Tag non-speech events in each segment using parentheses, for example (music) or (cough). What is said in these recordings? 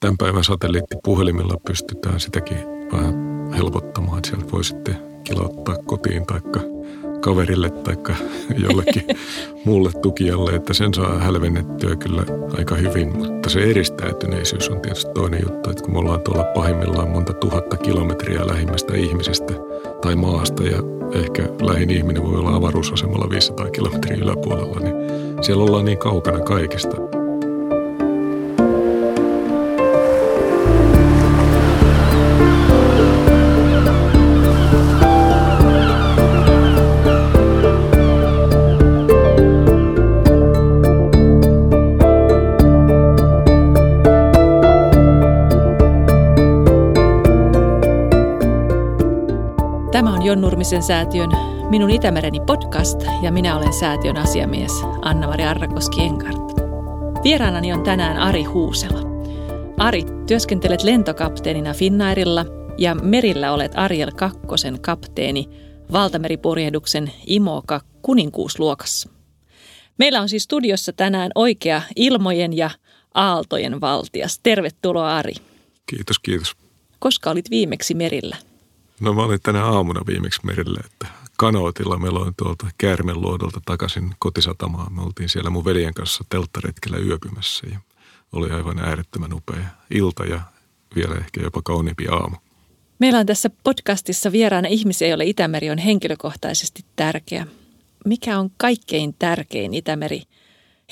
tämän päivän satelliittipuhelimilla pystytään sitäkin vähän helpottamaan, että sieltä voi sitten kilauttaa kotiin taikka kaverille tai (laughs) jollekin (laughs) muulle tukijalle, että sen saa hälvennettyä kyllä aika hyvin, mutta se eristäytyneisyys on tietysti toinen juttu, että kun me ollaan tuolla pahimmillaan monta tuhatta kilometriä lähimmästä ihmisestä tai maasta ja ehkä lähin ihminen voi olla avaruusasemalla 500 kilometriä yläpuolella, niin siellä ollaan niin kaukana kaikesta. Jon Nurmisen säätiön Minun Itämereni podcast ja minä olen säätiön asiamies Anna-Mari Arrakoski Enkart. Vieraanani on tänään Ari Huusela. Ari, työskentelet lentokapteenina Finnairilla ja merillä olet Ariel Kakkosen kapteeni valtameripurjehduksen Imoka kuninkuusluokassa. Meillä on siis studiossa tänään oikea ilmojen ja aaltojen valtias. Tervetuloa Ari. Kiitos, kiitos. Koska olit viimeksi merillä? No mä olin tänä aamuna viimeksi merille, että kanootilla me olin tuolta Käärmenluodolta takaisin kotisatamaan. Me oltiin siellä mun veljen kanssa telttaretkellä yöpymässä ja oli aivan äärettömän upea ilta ja vielä ehkä jopa kauniimpi aamu. Meillä on tässä podcastissa vieraana ihmisiä, joille Itämeri on henkilökohtaisesti tärkeä. Mikä on kaikkein tärkein Itämeri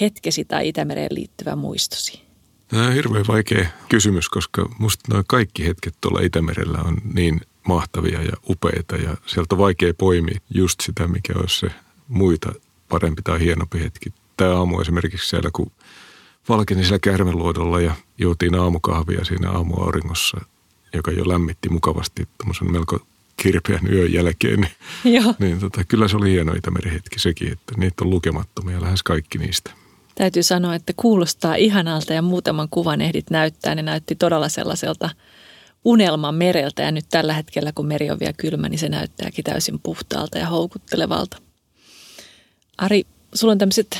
hetkesi tai Itämereen liittyvä muistosi? Tämä on hirveän vaikea kysymys, koska musta noin kaikki hetket tuolla Itämerellä on niin mahtavia ja upeita ja sieltä on vaikea poimia just sitä, mikä olisi se muita parempi tai hienompi hetki. Tämä aamu esimerkiksi siellä, kun valkeni siellä kärmenluodolla ja juotiin aamukahvia siinä aamuauringossa, joka jo lämmitti mukavasti tämmöisen melko kirpeän yön jälkeen, niin, (laughs) Joo. niin tota, kyllä se oli hieno Itämeri-hetki sekin, että niitä on lukemattomia, lähes kaikki niistä. Täytyy sanoa, että kuulostaa ihanalta ja muutaman kuvan ehdit näyttää. Ne näytti todella sellaiselta – unelman mereltä ja nyt tällä hetkellä, kun meri on vielä kylmä, niin se näyttääkin täysin puhtaalta ja houkuttelevalta. Ari, sulla on tämmöiset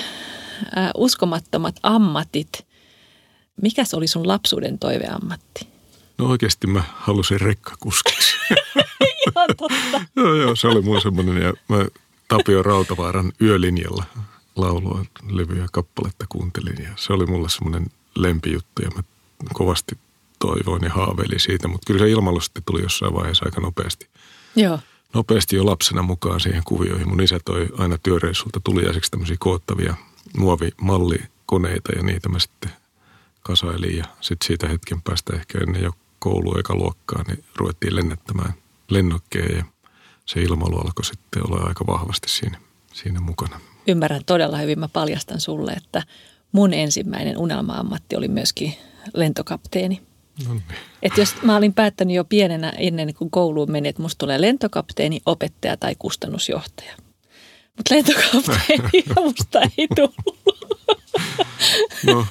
äh, uskomattomat ammatit. Mikäs oli sun lapsuuden toiveammatti? No oikeasti mä halusin rekkakuskiksi. (laughs) Ihan totta. (laughs) joo, joo, se oli mun semmoinen ja mä Tapio Rautavaaran yölinjalla laulua, levyä kappaletta kuuntelin ja se oli mulle semmoinen lempijuttu ja mä kovasti toivoin ja haaveili siitä, mutta kyllä se ilmailu sitten tuli jossain vaiheessa aika nopeasti. Joo. Nopeasti jo lapsena mukaan siihen kuvioihin. Mun isä toi aina työreissulta tuliaiseksi tämmöisiä koottavia muovimallikoneita ja niitä mä sitten kasailin ja sitten siitä hetken päästä ehkä ennen jo koulu eka luokkaa, niin ruvettiin lennättämään lennokkeja ja se ilmailu alkoi sitten olla aika vahvasti siinä, siinä mukana. Ymmärrän todella hyvin. Mä paljastan sulle, että mun ensimmäinen unelma-ammatti oli myöskin lentokapteeni. Niin. Että jos mä olin päättänyt jo pienenä ennen kuin kouluun meni, että musta tulee lentokapteeni, opettaja tai kustannusjohtaja. Mutta lentokapteeni (laughs) musta ei tullut. No,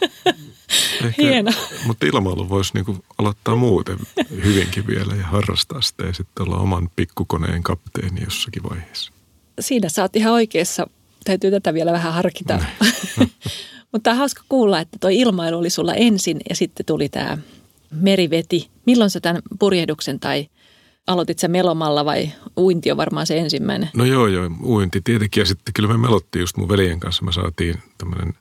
ehkä, Hieno. Mutta ilmailu voisi niinku aloittaa muuten hyvinkin vielä ja harrastaa sitä ja sitten olla oman pikkukoneen kapteeni jossakin vaiheessa. Siinä sä oot ihan oikeassa. Täytyy tätä vielä vähän harkita. (laughs) Mutta on hauska kuulla, että tuo ilmailu oli sulla ensin ja sitten tuli tämä meriveti. Milloin sä tämän purjehduksen tai aloitit sä melomalla vai uinti on varmaan se ensimmäinen? No joo, joo, uinti tietenkin. Ja sitten kyllä me melottiin just mun veljen kanssa. Me saatiin tämmöinen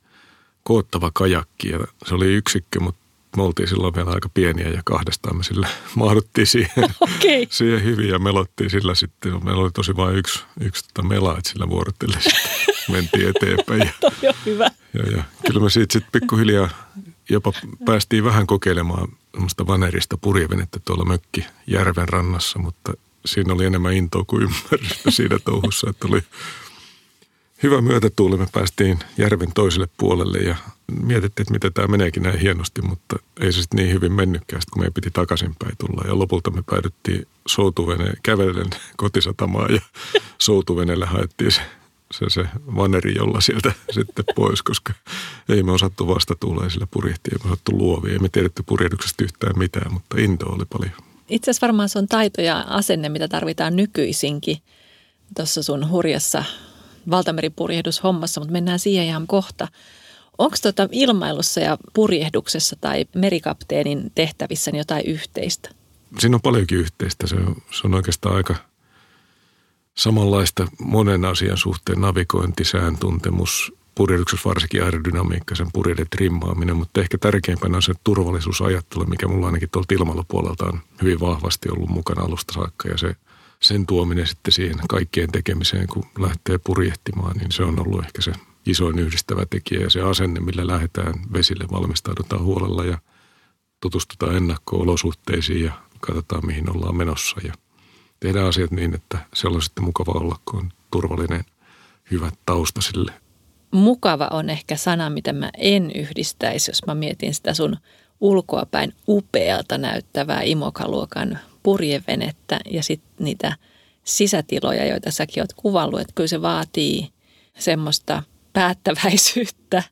koottava kajakki ja se oli yksikkö, mutta me oltiin silloin vielä aika pieniä ja kahdestaan me sillä (laughs) mahduttiin siihen, okay. (laughs) siihen hyvin ja melottiin sillä sitten. Meillä oli tosi vain yksi, yksi tota mela, että sillä vuorotelle (laughs) sitten mentiin eteenpäin. Ja, Toi on hyvä. Ja, ja, kyllä me siitä sitten pikkuhiljaa jopa päästiin vähän kokeilemaan semmoista vanerista purjevenettä tuolla mökki järven rannassa, mutta siinä oli enemmän intoa kuin ymmärrystä siinä touhussa, että oli hyvä myötätuuli. Me päästiin järven toiselle puolelle ja mietittiin, että miten tämä meneekin näin hienosti, mutta ei se sitten niin hyvin mennytkään, kun meidän piti takaisinpäin tulla. Ja lopulta me päädyttiin soutuveneen kävellen kotisatamaan ja soutuveneelle haettiin se se, se vaneri, jolla sieltä (laughs) sitten pois, koska ei me osattu vasta tulee sillä purjehtia, ei me osattu luovia, ei me tiedetty purjehduksesta yhtään mitään, mutta into oli paljon. Itse asiassa varmaan se on taito ja asenne, mitä tarvitaan nykyisinkin tuossa sun hurjassa valtameripurjehdushommassa, mutta mennään siihen ihan kohta. Onko tota ilmailussa ja purjehduksessa tai merikapteenin tehtävissä jotain yhteistä? Siinä on paljonkin yhteistä. Se on, se on oikeastaan aika samanlaista monen asian suhteen navigointi, sääntuntemus, purjehduksessa varsinkin aerodynamiikka, sen purjeiden trimmaaminen, mutta ehkä tärkeimpänä on se turvallisuusajattelu, mikä mulla ainakin tuolta ilmailupuolelta on hyvin vahvasti ollut mukana alusta saakka. Ja se, sen tuominen sitten siihen kaikkien tekemiseen, kun lähtee purjehtimaan, niin se on ollut ehkä se isoin yhdistävä tekijä. Ja se asenne, millä lähdetään vesille, valmistaudutaan huolella ja tutustutaan ennakko-olosuhteisiin ja katsotaan, mihin ollaan menossa. Ja tehdään asiat niin, että se on sitten mukava olla, kun on turvallinen, hyvä tausta sille. Mukava on ehkä sana, mitä mä en yhdistäisi, jos mä mietin sitä sun ulkoapäin upealta näyttävää imokaluokan purjevenettä ja sitten niitä sisätiloja, joita säkin oot kuvallut, että kyllä se vaatii semmoista päättäväisyyttä,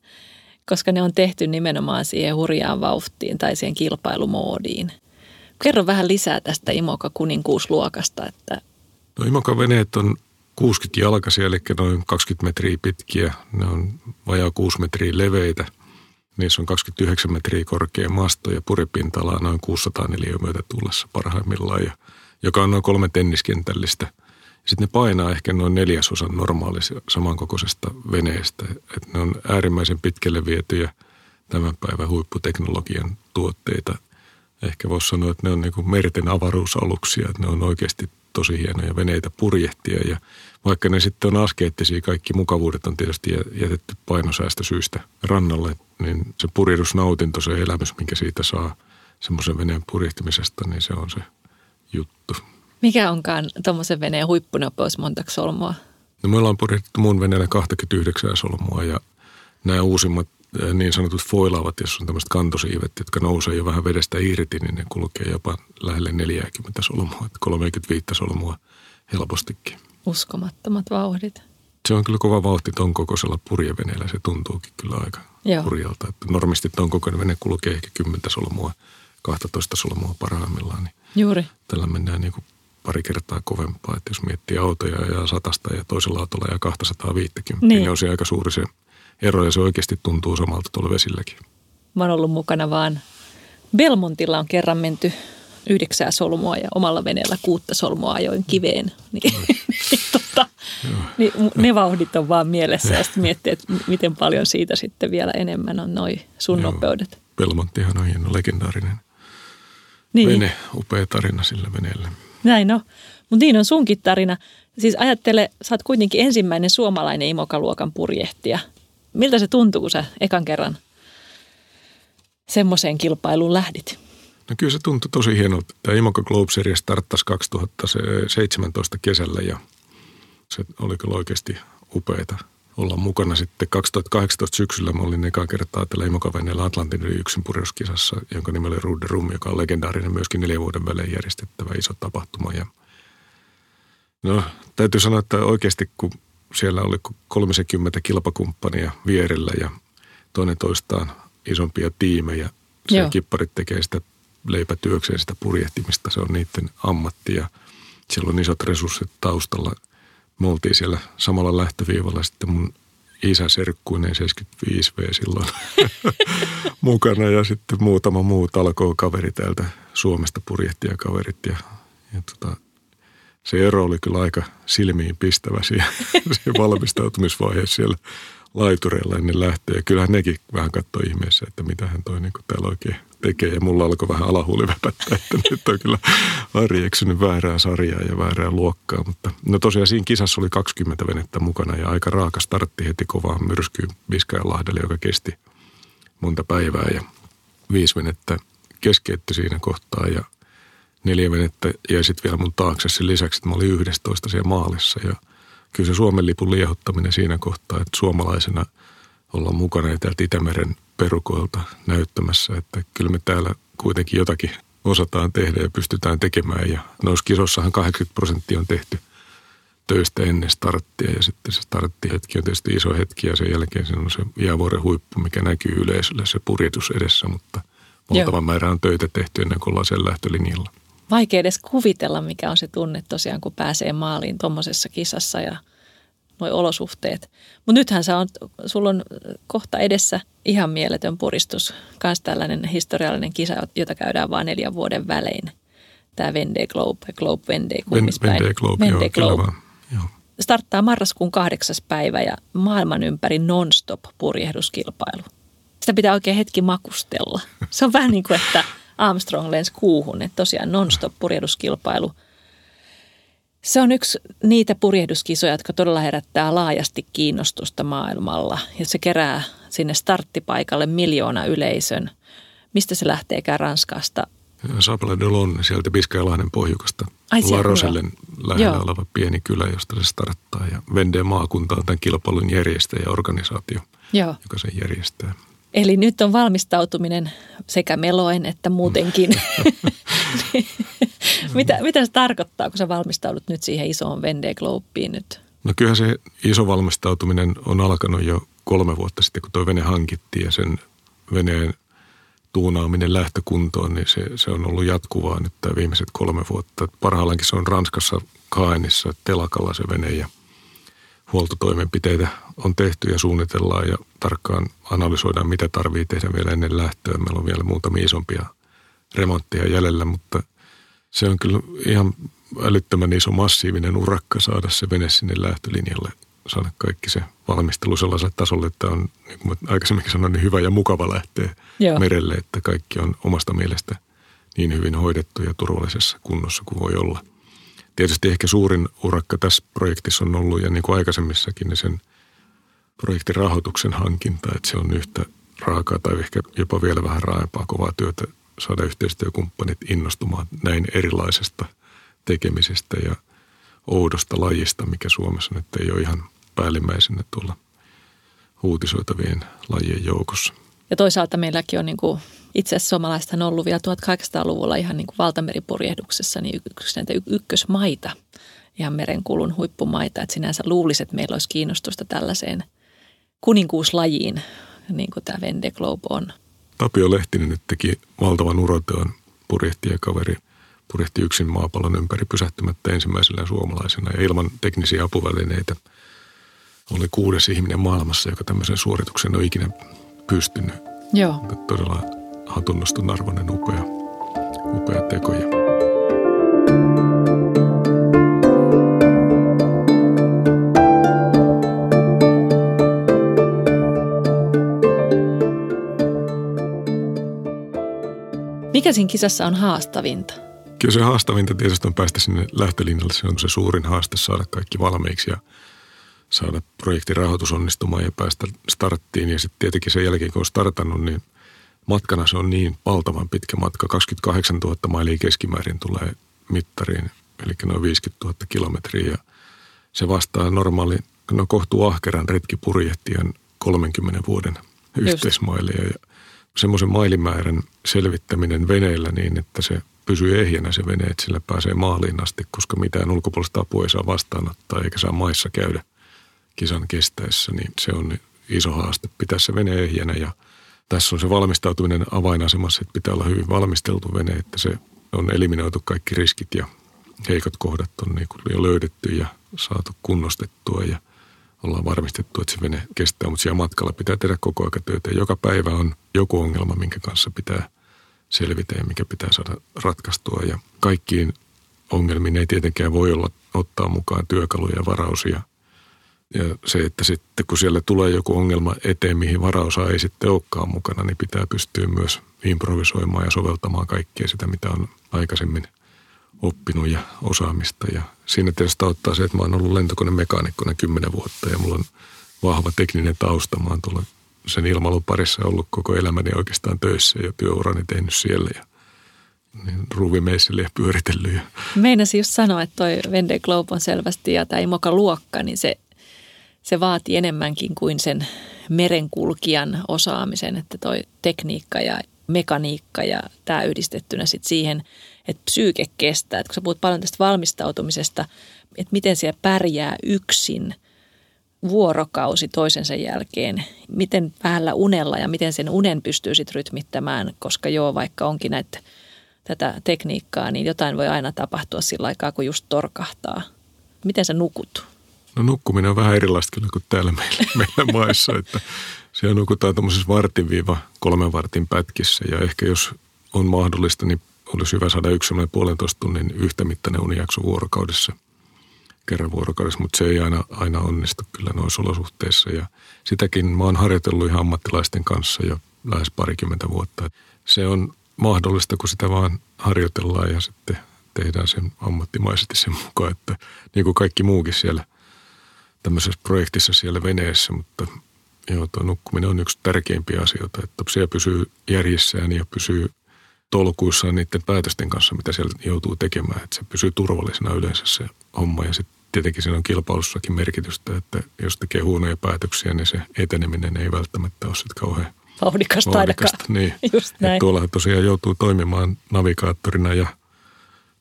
koska ne on tehty nimenomaan siihen hurjaan vauhtiin tai siihen kilpailumoodiin. Kerro vähän lisää tästä Imoka kuninkuusluokasta. Että... No Imoka veneet on 60 jalkaisia, eli noin 20 metriä pitkiä. Ne on vajaa 6 metriä leveitä. Niissä on 29 metriä korkea masto ja puripinta noin 600 neliömyötä tullessa parhaimmillaan, ja, joka on noin kolme tenniskentällistä. Sitten ne painaa ehkä noin neljäsosan normaalista samankokoisesta veneestä. Et ne on äärimmäisen pitkälle vietyjä tämän päivän huipputeknologian tuotteita – ehkä voisi sanoa, että ne on niin kuin merten avaruusaluksia, että ne on oikeasti tosi hienoja veneitä purjehtia ja vaikka ne sitten on askeettisia, kaikki mukavuudet on tietysti jätetty painosäästä syystä rannalle, niin se purjehdusnautinto, se elämys, minkä siitä saa semmoisen veneen purjehtimisesta, niin se on se juttu. Mikä onkaan tuommoisen veneen huippunopeus montaksi solmua? No me ollaan purjehdittu mun veneellä 29 solmua ja nämä uusimmat niin sanotut foilaavat, jos on tämmöiset kantosiivet, jotka nousee jo vähän vedestä irti, niin ne kulkee jopa lähelle 40 solmua, 35 solmua helpostikin. Uskomattomat vauhdit. Se on kyllä kova vauhti ton kokoisella purjeveneellä, se tuntuukin kyllä aika Joo. hurjalta. Että normisti ton kokoinen vene kulkee ehkä 10 solmua, 12 solmua parhaimmillaan. Niin Juuri. Tällä mennään niin kuin pari kertaa kovempaa. Että jos miettii autoja ja satasta ja toisella autolla ja 250, niin, niin on se aika suuri se ero ja se oikeasti tuntuu samalta tuolla vesilläkin. Mä oon ollut mukana vaan Belmontilla on kerran menty yhdeksää solmua ja omalla veneellä kuutta solmua ajoin kiveen. (laughs) Niin, niin, tota, niin ne vauhdit on vaan mielessä ja sitten miettii, että miten paljon siitä sitten vielä enemmän on noin sun Joo. nopeudet. Belmonttihan on hieno legendaarinen niin. vene, upea tarina sillä veneellä. Näin no, mutta niin on sunkin tarina. Siis ajattele, sä oot kuitenkin ensimmäinen suomalainen imokaluokan purjehtija – Miltä se tuntuu, kun sä ekan kerran semmoiseen kilpailuun lähdit? No kyllä se tuntui tosi hienolta. Tämä Imoca Globe Series starttasi 2017 kesällä ja se oli kyllä oikeasti upeita olla mukana. Sitten 2018 syksyllä mä olin ekaa kertaa tällä Imoca-veneellä Atlantin yli yksin purjeuskisassa, jonka nimi oli Rude Rum, joka on legendaarinen myöskin neljän vuoden välein järjestettävä iso tapahtuma. Ja no, täytyy sanoa, että oikeasti kun siellä oli 30 kilpakumppania vierellä ja toinen toistaan isompia tiimejä. Se Joo. kipparit tekee sitä leipätyökseen sitä purjehtimista, se on niiden ammatti ja siellä on isot resurssit taustalla. Me oltiin siellä samalla lähtöviivalla sitten mun isä serkkuinen 75V silloin (laughs) mukana ja sitten muutama muu talkoo kaveri täältä Suomesta purjehtijakaverit ja, ja tota, se ero oli kyllä aika silmiin pistävä siinä, (laughs) siinä valmistautumisvaiheessa siellä laitureilla ennen lähtöä. Ja kyllähän nekin vähän katsoi ihmeessä, että mitä hän toi niin täällä oikein tekee. Ja mulla alkoi vähän alahuuli väpättää, että nyt on kyllä Ari eksynyt väärää sarjaa ja väärää luokkaa. Mutta no tosiaan siinä kisassa oli 20 venettä mukana ja aika raaka startti heti kovaan myrskyyn Viskajanlahdelle, joka kesti monta päivää ja viisi venettä keskeytti siinä kohtaa ja – neljä venettä jäi sitten vielä mun taakse sen lisäksi, että mä olin 11 siellä maalissa. Ja kyllä se Suomen lipun liehuttaminen siinä kohtaa, että suomalaisena ollaan mukana ja täältä Itämeren perukoilta näyttämässä, että kyllä me täällä kuitenkin jotakin osataan tehdä ja pystytään tekemään. Ja noissa kisossahan 80 prosenttia on tehty töistä ennen starttia ja sitten se starttihetki on tietysti iso hetki ja sen jälkeen se on se jäävuoren huippu, mikä näkyy yleisölle, se purjetus edessä, mutta valtavan määrä on töitä tehty ennen kuin ollaan sen lähtölinjalla vaikea edes kuvitella, mikä on se tunne tosiaan, kun pääsee maaliin tuommoisessa kisassa ja nuo olosuhteet. Mutta nythän sä on, sulla on kohta edessä ihan mieletön puristus. Kans tällainen historiallinen kisa, jota käydään vain neljän vuoden välein. Tämä Vendée Globe, Globe Vendée, kummispäin. Vendée Globe, Vendée joo, Globe. Joo. Starttaa marraskuun kahdeksas päivä ja maailman ympäri non-stop purjehduskilpailu. Sitä pitää oikein hetki makustella. Se on vähän niin kuin, että Armstrong lensi kuuhun, että tosiaan non-stop purjehduskilpailu – se on yksi niitä purjehduskisoja, jotka todella herättää laajasti kiinnostusta maailmalla. Ja se kerää sinne starttipaikalle miljoona yleisön. Mistä se lähteekään Ranskasta? Sapele de Lon, sieltä Piskajalahden pohjukasta. Ai, La Rosellen lähellä Joo. oleva pieni kylä, josta se starttaa. Ja Vendee maakunta on tämän kilpailun järjestäjä ja organisaatio, Joo. joka sen järjestää. Eli nyt on valmistautuminen sekä meloen että muutenkin. (laughs) mitä, mitä se tarkoittaa, kun sä valmistaudut nyt siihen isoon Vendée Globeen nyt? No kyllähän se iso valmistautuminen on alkanut jo kolme vuotta sitten, kun tuo vene hankittiin ja sen veneen tuunaaminen lähtökuntoon, niin se, se on ollut jatkuvaa nyt tämä viimeiset kolme vuotta. Parhaillaankin se on Ranskassa Kaenissa telakalla se vene ja – huoltotoimenpiteitä on tehty ja suunnitellaan ja tarkkaan analysoidaan, mitä tarvii tehdä vielä ennen lähtöä. Meillä on vielä muutamia isompia remontteja jäljellä, mutta se on kyllä ihan älyttömän iso massiivinen urakka saada se vene sinne lähtölinjalle, saada kaikki se valmistelu sellaiselle tasolle, että on, niin kuin aikaisemminkin sanoin, niin hyvä ja mukava lähteä Joo. merelle, että kaikki on omasta mielestä niin hyvin hoidettu ja turvallisessa kunnossa kuin voi olla – Tietysti ehkä suurin urakka tässä projektissa on ollut, ja niin kuin aikaisemmissakin, niin sen projektin rahoituksen hankinta, että se on yhtä raakaa tai ehkä jopa vielä vähän raaempaa kovaa työtä saada yhteistyökumppanit innostumaan näin erilaisesta tekemisestä ja oudosta lajista, mikä Suomessa nyt ei ole ihan päällimmäisenä tuolla uutisoitavien lajien joukossa. Ja toisaalta meilläkin on niin kuin itse asiassa suomalaista on ollut vielä 1800-luvulla ihan niin kuin valtameripurjehduksessa niin yksi näitä ykkösmaita, ihan merenkulun huippumaita. Että sinänsä luulisi, että meillä olisi kiinnostusta tällaiseen kuninkuuslajiin, niin kuin tämä Vende Globe on. Tapio Lehtinen nyt teki valtavan uroteon purjehtijekaveri. Purjehti yksin maapallon ympäri pysähtymättä ensimmäisenä suomalaisena ja ilman teknisiä apuvälineitä. Oli kuudes ihminen maailmassa, joka tämmöisen suorituksen on ikinä pystynyt. Joo. Todella hatunnostun arvoinen upea, upea tekoja. Mikä siinä kisassa on haastavinta? Kyllä se haastavinta tietysti on päästä sinne lähtölinjalle. Se on se suurin haaste saada kaikki valmiiksi ja saada projektin rahoitus onnistumaan ja päästä starttiin. Ja sitten tietenkin sen jälkeen, kun on startannut, niin matkana se on niin valtavan pitkä matka. 28 000 mailia keskimäärin tulee mittariin, eli noin 50 000 kilometriä. Ja se vastaa normaali, no kohtuu ahkeran retkipurjehtijan 30 vuoden yhteismailia. Ja semmoisen mailimäärän selvittäminen veneellä niin, että se pysyy ehjänä se vene, että sillä pääsee maaliin asti, koska mitään ulkopuolista apua ei saa vastaanottaa eikä saa maissa käydä kisan kestäessä, niin se on iso haaste pitää se vene ehjänä ja – tässä on se valmistautuminen avainasemassa, että pitää olla hyvin valmisteltu vene, että se on eliminoitu kaikki riskit ja heikot kohdat on niin kuin jo löydetty ja saatu kunnostettua ja ollaan varmistettu, että se vene kestää, mutta siellä matkalla pitää tehdä koko aika. Ja joka päivä on joku ongelma, minkä kanssa pitää selvitä ja mikä pitää saada ratkaistua. Ja kaikkiin ongelmiin ei tietenkään voi olla ottaa mukaan työkaluja ja varausia – ja se, että sitten kun siellä tulee joku ongelma eteen, mihin varaosa ei sitten olekaan mukana, niin pitää pystyä myös improvisoimaan ja soveltamaan kaikkea sitä, mitä on aikaisemmin oppinut ja osaamista. Ja siinä tietysti auttaa se, että mä oon ollut lentokonemekaanikkona kymmenen vuotta ja mulla on vahva tekninen tausta. Mä oon tullut sen ilmailun parissa ollut koko elämäni oikeastaan töissä ja työurani tehnyt siellä ja niin ruuvimeissille ja pyöritellyt. Meinasin just sanoa, että toi Vende Globe on selvästi ja tämä Imoka luokka, niin se se vaatii enemmänkin kuin sen merenkulkijan osaamisen, että toi tekniikka ja mekaniikka ja tämä yhdistettynä sitten siihen, että psyyke kestää. Että kun sä puhut paljon tästä valmistautumisesta, että miten siellä pärjää yksin vuorokausi toisensa jälkeen, miten vähällä unella ja miten sen unen pystyy sitten rytmittämään, koska joo, vaikka onkin näitä tätä tekniikkaa, niin jotain voi aina tapahtua sillä aikaa, kun just torkahtaa. Miten sä nukut? No nukkuminen on vähän erilaista kyllä kuin täällä (laughs) meillä, meillä maissa, että siellä nukutaan tuommoisessa vartin viiva kolmen vartin pätkissä ja ehkä jos on mahdollista, niin olisi hyvä saada yksi sellainen puolentoista tunnin yhtämittainen unijakso vuorokaudessa, kerran vuorokaudessa, mutta se ei aina, aina onnistu kyllä noissa olosuhteissa ja sitäkin mä oon harjoitellut ihan ammattilaisten kanssa jo lähes parikymmentä vuotta. Se on mahdollista, kun sitä vaan harjoitellaan ja sitten tehdään sen ammattimaisesti sen mukaan, että niin kuin kaikki muukin siellä tämmöisessä projektissa siellä veneessä, mutta joo, tuo nukkuminen on yksi tärkeimpiä asioita, että siellä pysyy järjissään ja pysyy tolkuissaan niiden päätösten kanssa, mitä siellä joutuu tekemään, että se pysyy turvallisena yleensä se homma ja sitten tietenkin siinä on kilpailussakin merkitystä, että jos tekee huonoja päätöksiä, niin se eteneminen ei välttämättä ole sitten kauhean vauhdikasta, vauhdikasta ainakaan. Niin. (laughs) Just näin. Tuolla tosiaan joutuu toimimaan navigaattorina ja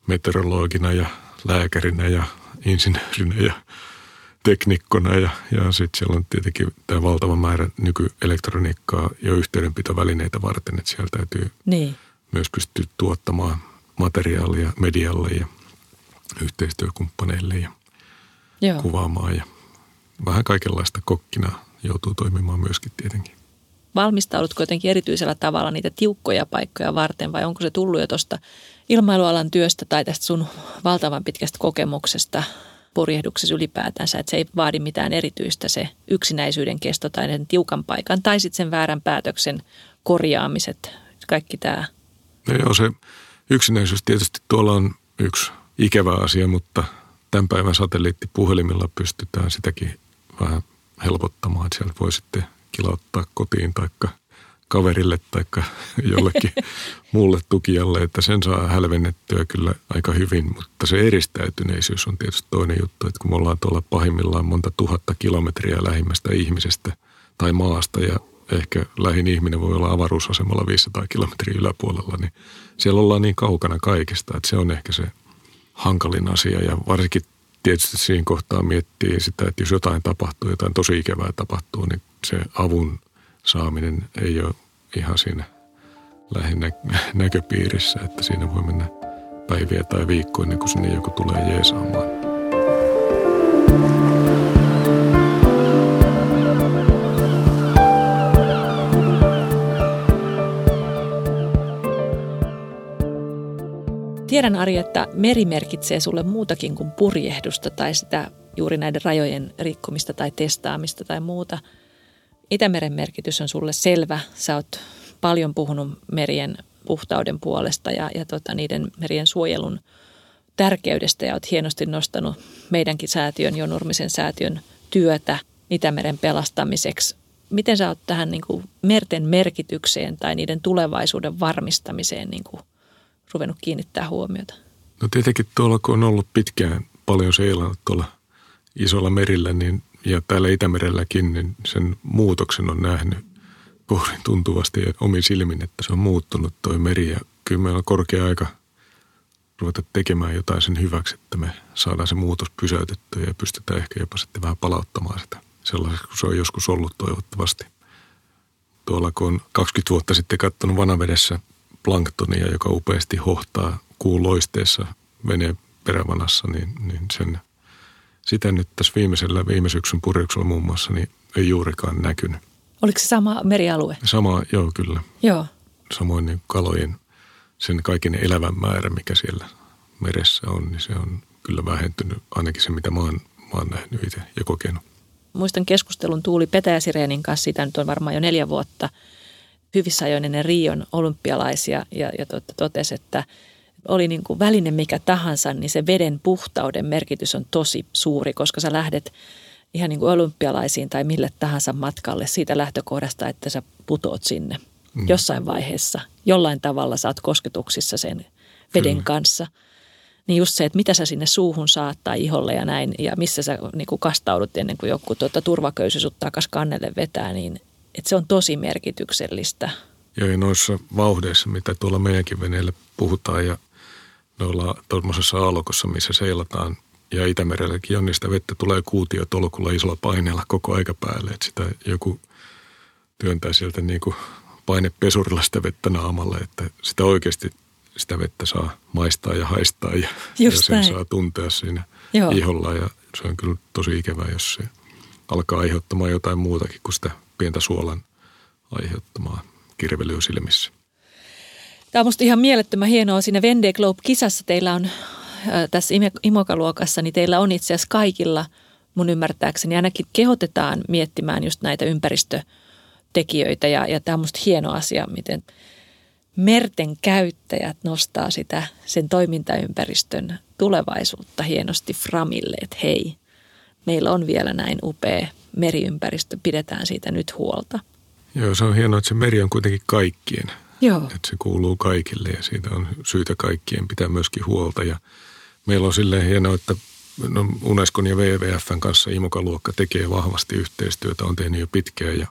meteorologina ja lääkärinä ja insinöörinä ja teknikkona ja, ja sitten siellä on tietenkin tämä valtava määrä nykyelektroniikkaa ja yhteydenpitovälineitä varten, että siellä täytyy niin. myös pystyä tuottamaan materiaalia medialle ja yhteistyökumppaneille ja Joo. kuvaamaan ja vähän kaikenlaista kokkina joutuu toimimaan myöskin tietenkin. Valmistaudutko jotenkin erityisellä tavalla niitä tiukkoja paikkoja varten vai onko se tullut jo tuosta ilmailualan työstä tai tästä sun valtavan pitkästä kokemuksesta purjehduksessa ylipäätänsä, että se ei vaadi mitään erityistä se yksinäisyyden kesto tai sen tiukan paikan tai sitten sen väärän päätöksen korjaamiset, kaikki tämä. No joo, se yksinäisyys tietysti tuolla on yksi ikävä asia, mutta tämän päivän satelliittipuhelimilla pystytään sitäkin vähän helpottamaan, että siellä voi sitten kilauttaa kotiin taikka kaverille tai (laughs) jollekin (laughs) muulle tukijalle, että sen saa hälvennettyä kyllä aika hyvin, mutta se eristäytyneisyys on tietysti toinen juttu, että kun me ollaan tuolla pahimmillaan monta tuhatta kilometriä lähimmästä ihmisestä tai maasta ja ehkä lähin ihminen voi olla avaruusasemalla 500 kilometriä yläpuolella, niin siellä ollaan niin kaukana kaikesta, että se on ehkä se hankalin asia. Ja varsinkin tietysti siinä kohtaa miettii sitä, että jos jotain tapahtuu, jotain tosi ikävää tapahtuu, niin se avun saaminen ei ole ihan siinä lähinnä näköpiirissä, että siinä voi mennä päiviä tai viikkoja ennen kuin sinne joku tulee jeesaamaan. Tiedän Ari, että meri merkitsee sulle muutakin kuin purjehdusta tai sitä juuri näiden rajojen rikkomista tai testaamista tai muuta. Itämeren merkitys on sulle selvä. Sä oot paljon puhunut merien puhtauden puolesta ja, ja tota, niiden merien suojelun tärkeydestä ja oot hienosti nostanut meidänkin säätiön, Jo Nurmisen säätiön työtä Itämeren pelastamiseksi. Miten sä oot tähän niin kuin merten merkitykseen tai niiden tulevaisuuden varmistamiseen niin kuin ruvennut kiinnittää huomiota? No tietenkin tuolla, kun on ollut pitkään paljon seilannut tuolla isolla merillä niin, ja täällä Itämerelläkin, niin sen muutoksen on nähnyt kourin tuntuvasti ja omin silmin, että se on muuttunut toi meri. Ja kyllä meillä on korkea aika ruveta tekemään jotain sen hyväksi, että me saadaan se muutos pysäytettyä ja pystytään ehkä jopa sitten vähän palauttamaan sitä sellaiseksi kuin se on joskus ollut toivottavasti. Tuolla kun on 20 vuotta sitten katsonut vanavedessä planktonia, joka upeasti hohtaa kuun loisteessa veneen perävanassa, niin, niin sen, sitä nyt tässä viimeisellä viime syksyn purjeuksella muun muassa niin ei juurikaan näkynyt. Oliko se sama merialue? Sama, joo kyllä. Joo. Samoin niin kalojen, sen kaiken elävän määrä, mikä siellä meressä on, niin se on kyllä vähentynyt, ainakin se mitä mä oon, mä oon nähnyt itse ja kokenut. Muistan keskustelun Tuuli Petäjäsireenin kanssa, siitä nyt on varmaan jo neljä vuotta – hyvissä ajoin ennen Rion olympialaisia ja, ja totesi, että oli niin kuin väline mikä tahansa, niin se veden puhtauden merkitys on tosi suuri, koska sä lähdet ihan niin kuin olympialaisiin tai mille tahansa matkalle siitä lähtökohdasta, että sä putoot sinne mm. jossain vaiheessa. Jollain tavalla saat kosketuksissa sen veden Kyllä. kanssa. Niin just se, että mitä sä sinne suuhun saat tai iholle ja näin, ja missä sä niin kuin kastaudut ennen kuin joku tuota, turvaköysi sut takas kannelle vetää, niin että se on tosi merkityksellistä. Joo, ja noissa vauhdeissa, mitä tuolla meidänkin veneellä puhutaan ja noilla tuollaisessa aallokossa, missä seilataan ja Itämerelläkin on, niin sitä vettä tulee kuutiotolkulla isolla paineella koko aika päälle, että sitä joku työntää sieltä niin kuin painepesurilla sitä vettä naamalle, että sitä oikeasti sitä vettä saa maistaa ja haistaa ja, ja sen näin. saa tuntea siinä Joo. iholla ja se on kyllä tosi ikävää, jos se alkaa aiheuttamaan jotain muutakin kuin sitä pientä suolan aiheuttamaa kirvelyä silmissä. Tämä on minusta ihan mielettömän hienoa. Siinä Vende Globe-kisassa teillä on, tässä Imokaluokassa, niin teillä on itse asiassa kaikilla mun ymmärtääkseni ainakin kehotetaan miettimään just näitä ympäristötekijöitä. Ja, ja tämä on minusta hieno asia, miten merten käyttäjät nostaa sitä sen toimintaympäristön tulevaisuutta hienosti framille, että hei, meillä on vielä näin upea meriympäristö, pidetään siitä nyt huolta. Joo, se on hienoa, että se meri on kuitenkin kaikkien. Joo. Että se kuuluu kaikille ja siitä on syytä kaikkien pitää myöskin huolta. Ja meillä on silleen hienoa, että no Unescon ja WWFn kanssa Imoka-luokka tekee vahvasti yhteistyötä, on tehnyt jo pitkään ja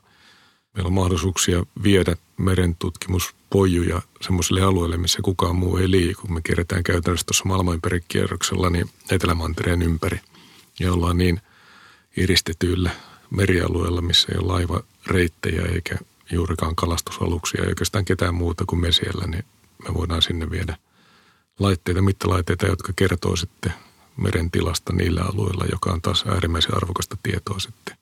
meillä on mahdollisuuksia viedä merentutkimuspojuja semmoisille alueille, missä kukaan muu ei liiku. Me kierretään käytännössä tuossa maailmanympäri-kierroksella niin Etelämantereen ympäri ja ollaan niin iristetyillä merialueella, missä ei ole laivareittejä eikä juurikaan kalastusaluksia, ei oikeastaan ketään muuta kuin me siellä, niin me voidaan sinne viedä laitteita, mittalaitteita, jotka kertoo sitten meren tilasta niillä alueilla, joka on taas äärimmäisen arvokasta tietoa sitten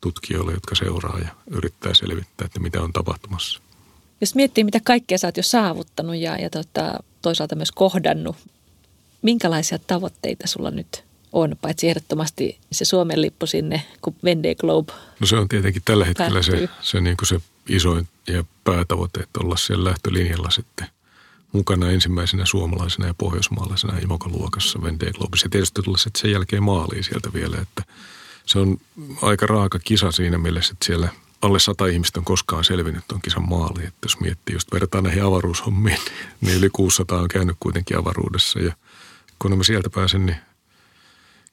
tutkijoille, jotka seuraa ja yrittää selvittää, että mitä on tapahtumassa. Jos miettii, mitä kaikkea sä oot jo saavuttanut ja, ja tota, toisaalta myös kohdannut, minkälaisia tavoitteita sulla nyt on, paitsi ehdottomasti se Suomen lippu sinne, kun Vendee Globe No se on tietenkin tällä hetkellä päättyy. se, se, niin kuin se isoin ja päätavoite, että olla siellä lähtölinjalla sitten mukana ensimmäisenä suomalaisena ja pohjoismaalaisena imokaluokassa Vendee Globissa. Ja tietysti tulla sitten sen jälkeen maaliin sieltä vielä, että se on aika raaka kisa siinä mielessä, että siellä alle sata ihmistä on koskaan selvinnyt tuon kisan maaliin. Että jos miettii just vertaa näihin avaruushommiin, (laughs) niin yli 600 on käynyt kuitenkin avaruudessa. Ja kun mä sieltä pääsen, niin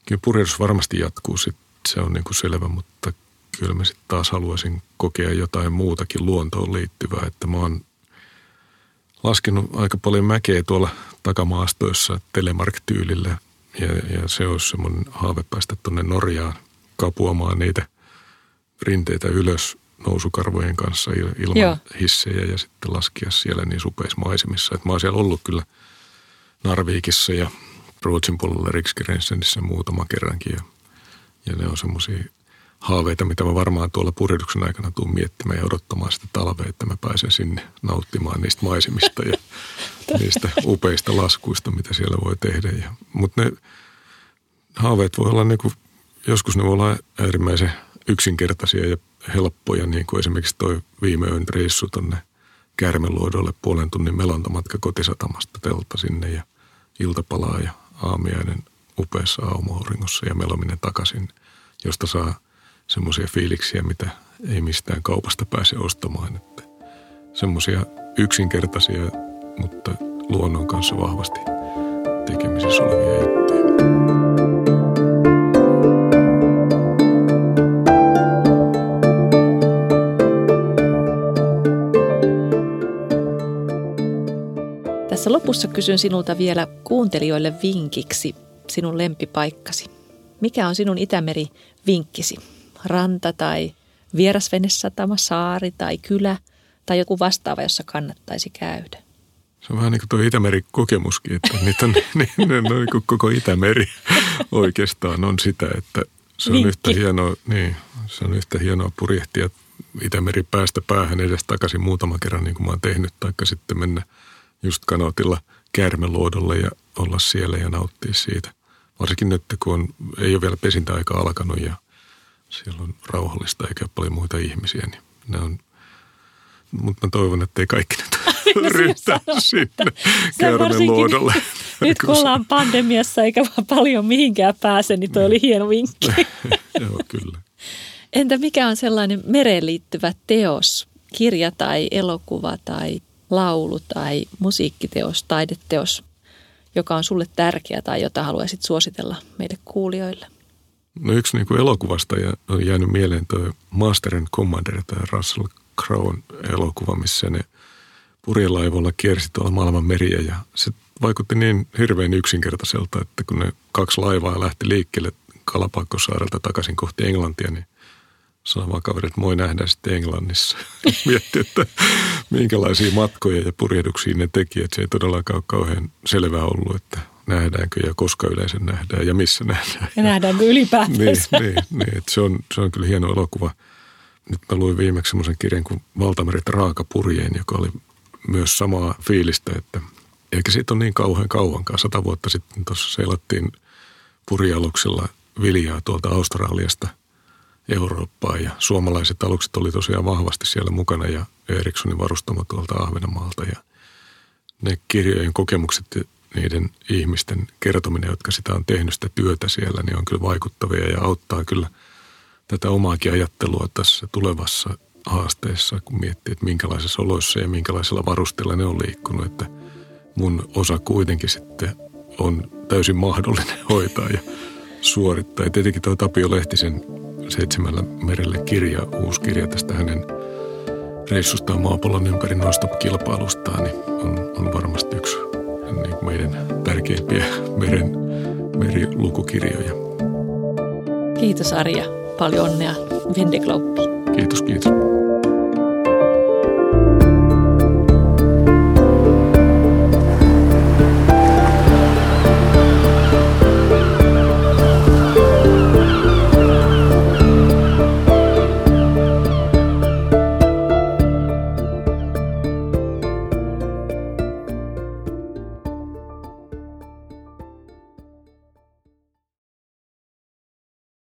kyllä purjehdus varmasti jatkuu. Sit se on niin kuin selvä, mutta kyllä mä sitten taas haluaisin kokea jotain muutakin luontoon liittyvää. Että mä oon laskenut aika paljon mäkeä tuolla takamaastoissa telemark-tyylillä ja, ja se olisi semmoinen haave päästä tuonne Norjaan kapuamaan niitä rinteitä ylös nousukarvojen kanssa ilman Joo. hissejä ja sitten laskea siellä niin supeissa maisemissa. Että mä oon siellä ollut kyllä Narviikissa ja Ruotsin puolella Riksgrensenissä muutama kerrankin ja, ja ne on semmoisia haaveita, mitä mä varmaan tuolla purjehduksen aikana tuun miettimään ja odottamaan sitä talvea, että mä pääsen sinne nauttimaan niistä maisemista ja (laughs) niistä upeista laskuista, mitä siellä voi tehdä. Ja, mutta ne haaveet voi olla niin kuin, joskus ne voi olla äärimmäisen yksinkertaisia ja helppoja, niin kuin esimerkiksi toi viime yön reissu tonne Kärmeluodolle puolen tunnin melontamatka kotisatamasta teltta sinne ja iltapalaa ja aamiainen upeassa aamuauringossa ja melominen takaisin, josta saa semmoisia fiiliksiä, mitä ei mistään kaupasta pääse ostamaan. Että semmoisia yksinkertaisia, mutta luonnon kanssa vahvasti tekemisissä olevia juttuja. Tässä lopussa kysyn sinulta vielä kuuntelijoille vinkiksi sinun lempipaikkasi. Mikä on sinun Itämeri-vinkkisi? Ranta tai vierasvenesatama, saari tai kylä tai joku vastaava, jossa kannattaisi käydä? Se on vähän niin kuin tuo Itämeri-kokemuskin, että niitä on, (laughs) niin, niin kuin koko Itämeri oikeastaan on sitä, että se on yhtä hienoa, niin, se on yhtä hienoa purjehtia Itämeri päästä päähän edes takaisin muutaman kerran, niin kuin mä oon tehnyt, taikka sitten mennä – just kanootilla käärmeluodolle ja olla siellä ja nauttia siitä. Varsinkin nyt, kun on, ei ole vielä pesintäaika alkanut ja siellä on rauhallista eikä ole paljon muita ihmisiä, niin ne on mutta mä toivon, että ei kaikki nyt (laughs) ryhtää sinne käärmeluodolle. Nyt kun ollaan pandemiassa eikä vaan paljon mihinkään pääse, niin toi oli hieno vinkki. (laughs) Joo, kyllä. Entä mikä on sellainen mereen liittyvä teos, kirja tai elokuva tai laulu tai musiikkiteos, taideteos, joka on sulle tärkeä tai jota haluaisit suositella meille kuulijoille? No yksi niin kuin elokuvasta ja on jäänyt mieleen tuo Master and Commander, tai Russell Crowe elokuva, missä ne purjelaivoilla kiersi tuolla maailman meriä ja se vaikutti niin hirveän yksinkertaiselta, että kun ne kaksi laivaa lähti liikkeelle Kalapakkosaarelta takaisin kohti Englantia, niin sanomaan kaverit, että moi nähdään sitten Englannissa. (laughs) Mietti, että minkälaisia matkoja ja purjehduksia ne teki, että se ei todellakaan ole kauhean selvää ollut, että nähdäänkö ja koska yleensä nähdään ja missä nähdään. Ja nähdäänkö ylipäätään. niin, niin, niin että se, on, se on kyllä hieno elokuva. Nyt mä luin viimeksi semmoisen kirjan kuin Valtameret raakapurjeen, joka oli myös samaa fiilistä, että eikä siitä ole niin kauhean kauankaan. Sata vuotta sitten tuossa seilattiin purjaluksella viljaa tuolta Australiasta Eurooppaan ja suomalaiset alukset oli tosiaan vahvasti siellä mukana ja Erikssonin varustamo tuolta Ahvenanmaalta ja ne kirjojen kokemukset niiden ihmisten kertominen, jotka sitä on tehnyt sitä työtä siellä, niin on kyllä vaikuttavia ja auttaa kyllä tätä omaakin ajattelua tässä tulevassa haasteessa, kun miettii, että minkälaisissa oloissa ja minkälaisella varusteella ne on liikkunut, että mun osa kuitenkin sitten on täysin mahdollinen (laughs) hoitaa ja suorittaa. Ja tietenkin tuo Tapio Lehtisen Seitsemällä merelle kirja, uusi kirja tästä hänen reissustaan maapallon ympäri nostopokilpailustaan, niin on, on varmasti yksi niin meidän tärkeimpiä meren, merilukukirjoja. Kiitos Arja. Paljon onnea Vendeglobiin. Kiitos, kiitos.